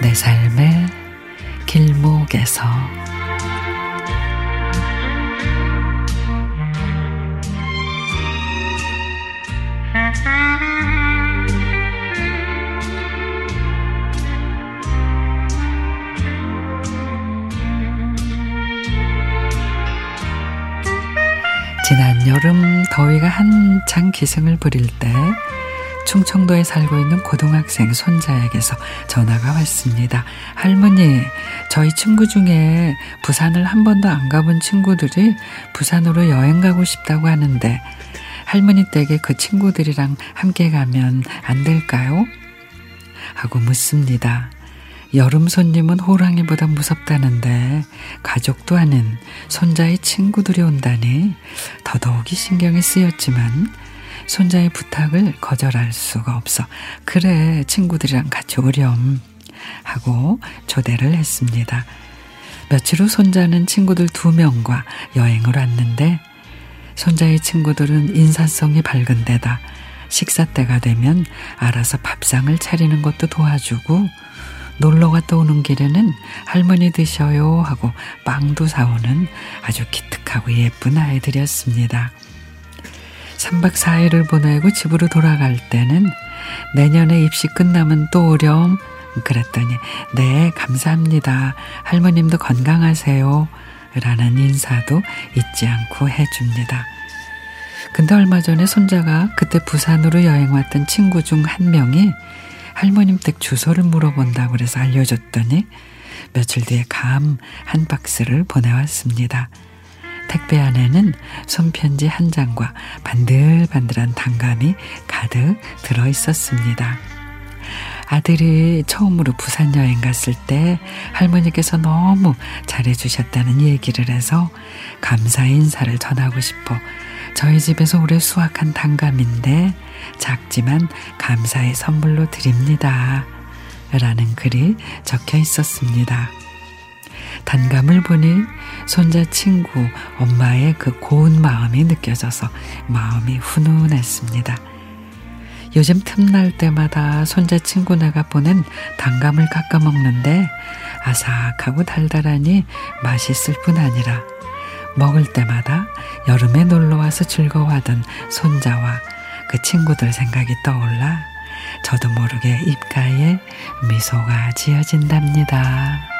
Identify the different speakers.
Speaker 1: 내 삶의 길목에서 지난 여름 더위가 한창 기승을 부릴 때 충청도에 살고 있는 고등학생 손자에게서 전화가 왔습니다. 할머니, 저희 친구 중에 부산을 한 번도 안 가본 친구들이 부산으로 여행 가고 싶다고 하는데 할머니 댁에 그 친구들이랑 함께 가면 안 될까요? 하고 묻습니다. 여름 손님은 호랑이보다 무섭다는데 가족도 아닌 손자의 친구들이 온다니 더더욱이 신경이 쓰였지만 손자의 부탁을 거절할 수가 없어 그래 친구들이랑 같이 오렴 하고 초대를 했습니다. 며칠 후 손자는 친구들 두 명과 여행을 왔는데 손자의 친구들은 인사성이 밝은 데다 식사 때가 되면 알아서 밥상을 차리는 것도 도와주고 놀러 갔다 오는 길에는 할머니 드셔요 하고 빵도 사오는 아주 기특하고 예쁜 아이들이었습니다. 3박 4일을 보내고 집으로 돌아갈 때는 내년에 입시 끝나면 또 오렴 그랬더니 네 감사합니다 할머님도 건강하세요 라는 인사도 잊지 않고 해줍니다. 근데 얼마 전에 손자가 그때 부산으로 여행 왔던 친구 중 한 명이 할머님 댁 주소를 물어본다고 그래서 알려줬더니 며칠 뒤에 감 한 박스를 보내왔습니다. 택배 안에는 손편지 한 장과 반들반들한 단감이 가득 들어 있었습니다. 아들이 처음으로 부산 여행 갔을 때 할머니께서 너무 잘해주셨다는 얘기를 해서 감사 인사를 전하고 싶어 저희 집에서 올해 수확한 단감인데 작지만 감사의 선물로 드립니다. 라는 글이 적혀 있었습니다. 단감을 보니 손자 친구 엄마의 그 고운 마음이 느껴져서 마음이 훈훈했습니다. 요즘 틈날 때마다 손자 친구네가 보낸 단감을 깎아 먹는데 아삭하고 달달하니 맛있을 뿐 아니라 먹을 때마다 여름에 놀러 와서 즐거워하던 손자와 그 친구들 생각이 떠올라 저도 모르게 입가에 미소가 지어진답니다.